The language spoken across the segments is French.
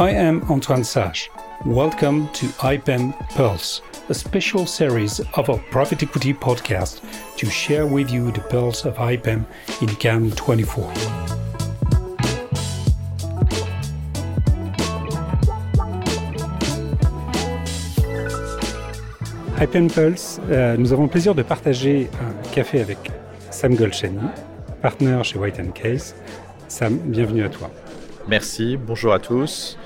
I am Antoine Sage. Welcome to IPEM Pulse, a special series of our private equity podcast to share with you the pulse of IPEM in Cannes 24. IPEM Pulse, euh, nous avons le plaisir de partager un café avec Sam Golchani, partenaire chez White Case. Sam, bienvenue à toi. Merci, bonjour à tous.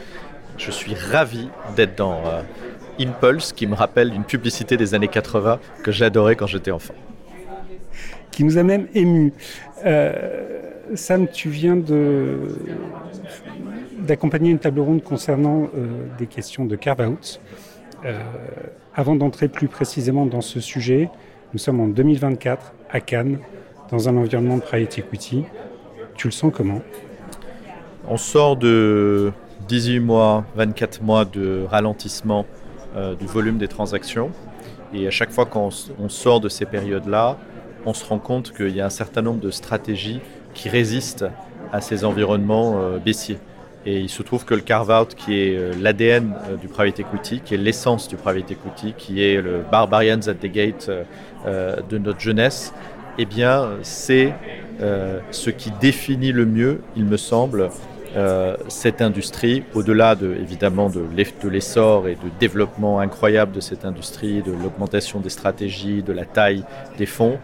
Je suis ravi d'être dans euh, Impulse, qui me rappelle une publicité des années 80 que j'adorais quand j'étais enfant. Qui nous a même émus. Euh, Sam, tu viens d'accompagner une table ronde concernant euh, des questions de carve-out. avant d'entrer plus précisément dans ce sujet, nous sommes en 2024 à Cannes, dans un environnement de private equity. Tu le sens comment? On sort de 18 mois, 24 mois de ralentissement euh, du volume des transactions. Et à chaque fois qu'on sort de ces périodes-là, on se rend compte qu'il y a un certain nombre de stratégies qui résistent à ces environnements euh, baissiers. Et il se trouve que le carve-out, qui est euh, l'ADN du private equity, qui est l'essence du private equity, qui est le barbarians at the gate de notre jeunesse, eh bien, c'est ce qui définit le mieux, il me semble, euh, cette industrie, au-delà de, évidemment de l'essor et du développement incroyable de cette industrie, de l'augmentation des stratégies, de la taille des fonds,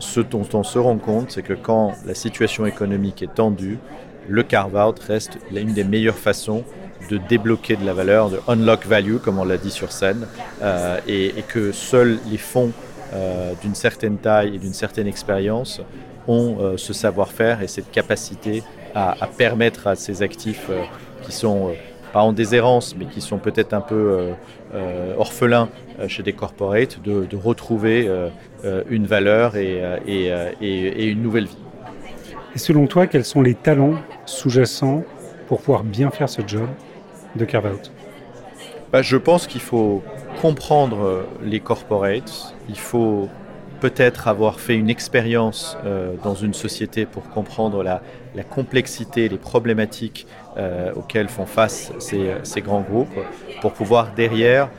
ce dont on se rend compte, c'est que quand la situation économique est tendue, le carve-out reste l'une des meilleures façons de débloquer de la valeur, de unlock value, comme on l'a dit sur scène, euh, et, que seuls les fonds euh, d'une certaine taille et d'une certaine expérience ont ce savoir-faire et cette capacité à, permettre à ces actifs euh, qui sont euh, pas en déshérence, mais qui sont peut-être un peu euh, orphelins chez des corporates, de, retrouver une valeur et, et, une nouvelle vie. Et selon toi, quels sont les talents sous-jacents pour pouvoir bien faire ce job de carve-out? Bah, Je pense qu'il faut comprendre les corporates, il faut peut-être avoir fait une expérience euh, dans une société pour comprendre la, complexité, les problématiques euh, auxquelles font face ces, grands groupes, pour pouvoir derrière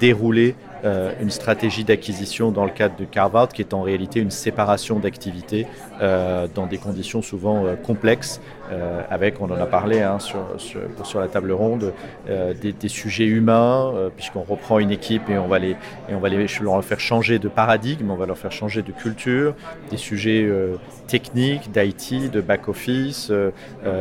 dérouler euh, une stratégie d'acquisition dans le cadre de carve qui est en réalité une séparation d'activités euh, dans des conditions souvent euh, complexes, avec, on en a parlé hein, sur, sur, la table ronde, des, sujets humains, puisqu'on reprend une équipe et on va, les, et on va les, leur faire changer de paradigme, on va leur faire changer de culture, des sujets techniques, d'IT, de back-office,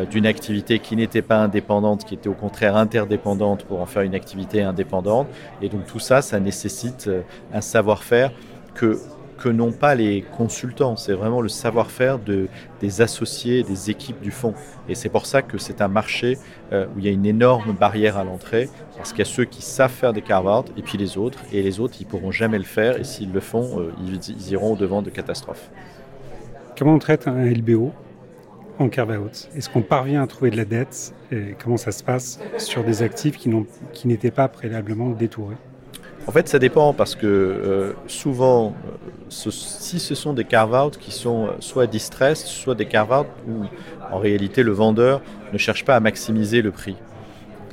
d'une activité qui n'était pas indépendante, qui était au contraire interdépendante pour en faire une activité indépendante. Et donc tout ça, ça nécessite euh, un savoir-faire que, que n'ont pas les consultants. C'est vraiment le savoir-faire de, des associés, des équipes du fonds. Et c'est pour ça que c'est un marché euh, où il y a une énorme barrière à l'entrée, parce qu'il y a ceux qui savent faire des carve et puis les autres. Et les autres, ils pourront jamais le faire, et s'ils le font, euh, ils, iront au devant de catastrophes. Comment on traite un LBO en carve-out Est-ce qu'on parvient à trouver de la dette? Et Comment ça se passe sur des actifs qui n'étaient pas préalablement détourés? En fait, ça dépend parce que euh, souvent, euh, si ce sont des carve-out qui sont euh, soit distressed, soit des carve-out où en réalité le vendeur ne cherche pas à maximiser le prix.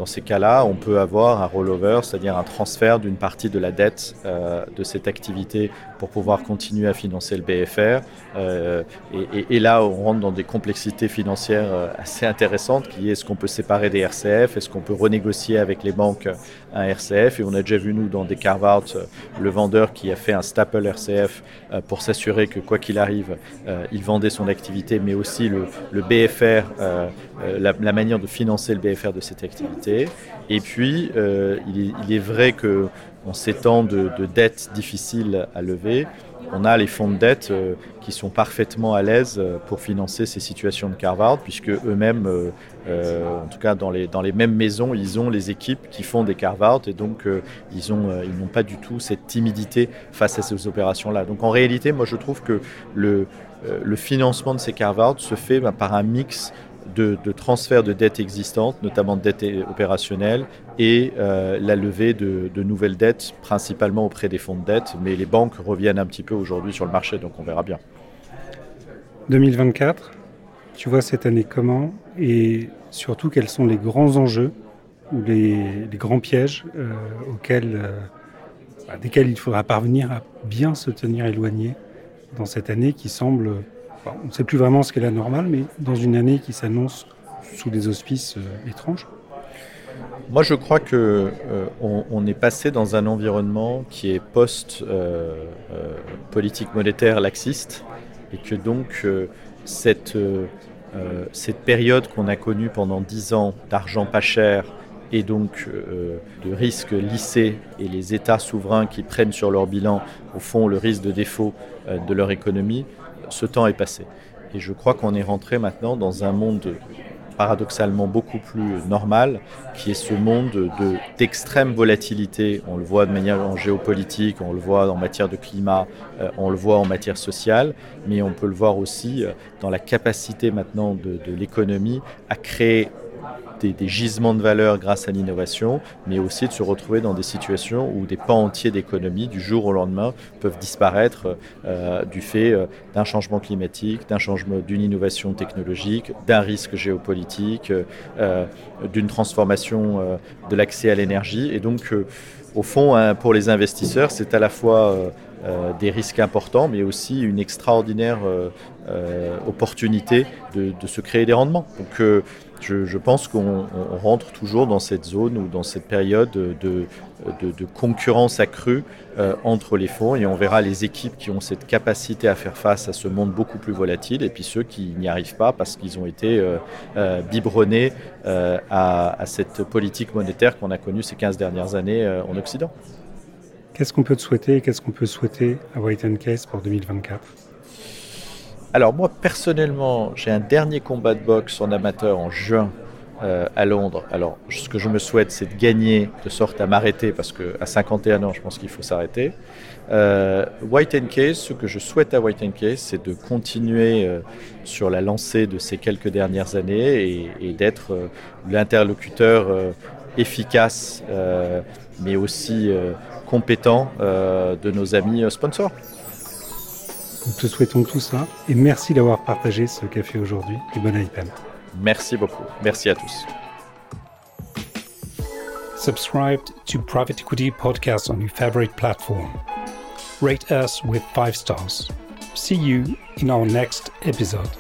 Dans ces cas-là, on peut avoir un rollover, c'est-à-dire un transfert d'une partie de la dette euh, de cette activité pour pouvoir continuer à financer le BFR. Euh, et, là, on rentre dans des complexités financières euh, assez intéressantes, qui est ce qu'on peut séparer des RCF, est-ce qu'on peut renégocier avec les banques un RCF. Et on a déjà vu, nous, dans des carve-out, le vendeur qui a fait un staple RCF pour s'assurer que, quoi qu'il arrive, il vendait son activité, mais aussi le, BFR, la manière de financer le BFR de cette activité. Et puis, euh, il, est, vrai que en ces temps de, dettes difficiles à lever, on a les fonds de dette euh, qui sont parfaitement à l'aise euh, pour financer ces situations de carve puisque eux-mêmes, en tout cas dans les, mêmes maisons, ils ont les équipes qui font des carve et donc ils n'ont pas du tout cette timidité face à ces opérations-là. Donc en réalité, moi je trouve que le, financement de ces carve se fait ben, par un mix de, transfert de dettes existantes, notamment de dettes opérationnelles, et euh, la levée de, nouvelles dettes, principalement auprès des fonds de dette. Mais les banques reviennent un petit peu aujourd'hui sur le marché, donc on verra bien. 2024, tu vois cette année comment Et surtout, quels sont les grands enjeux ou les, grands pièges auxquels, bah, desquels il faudra parvenir à bien se tenir éloigné dans cette année qui semble, on ne sait plus vraiment ce qu'est la normale, mais dans une année qui s'annonce sous des auspices étranges. Moi, je crois que euh, on, est passé dans un environnement qui est post euh, euh, monétaire laxiste et que donc cette cette période qu'on a connue pendant dix ans d'argent pas cher et donc de risques lissés et les États souverains qui prennent sur leur bilan au fond le risque de défaut de leur économie, ce temps est passé. Et je crois qu'on est rentré maintenant dans un monde paradoxalement beaucoup plus normal, qui est ce monde d'extrême volatilité. On le voit de manière géopolitique, on le voit en matière de climat, euh, on le voit en matière sociale, mais on peut le voir aussi euh, dans la capacité maintenant de, de l'économie à créer des, gisements de valeur grâce à l'innovation, mais aussi de se retrouver dans des situations où des pans entiers d'économie, du jour au lendemain, peuvent disparaître euh, du fait euh, d'un changement climatique, d'un changement, d'une innovation technologique, d'un risque géopolitique, euh, d'une transformation de l'accès à l'énergie. Et donc, au fond, hein, pour les investisseurs, c'est à la fois des risques importants, mais aussi une extraordinaire opportunité de, de, se créer des rendements. Donc, je, pense qu'on rentre toujours dans cette zone ou dans cette période de, concurrence accrue euh, entre les fonds. Et on verra les équipes qui ont cette capacité à faire face à ce monde beaucoup plus volatile et puis ceux qui n'y arrivent pas parce qu'ils ont été euh, euh, biberonnés à, à, cette politique monétaire qu'on a connue ces 15 dernières années en Occident. Qu'est-ce qu'on peut te souhaiter Qu'est-ce qu'on peut souhaiter à White Case pour 2024 alors moi personnellement, j'ai un dernier combat de boxe en amateur en juin euh, à Londres. Alors ce que je me souhaite, c'est de gagner de sorte à m'arrêter parce qu'à 51 ans, je pense qu'il faut s'arrêter. Euh, White and Case, ce que je souhaite à White and Case, c'est de continuer euh, sur la lancée de ces quelques dernières années et, d'être l'interlocuteur efficace, mais aussi compétent de nos amis sponsors. Nous te souhaitons tout ça et merci d'avoir partagé ce café aujourd'hui du bon IPM. Merci beaucoup. Merci à tous. Subscribe to Private Equity Podcast on your favorite platform. Rate us with five stars. See you in our next episode.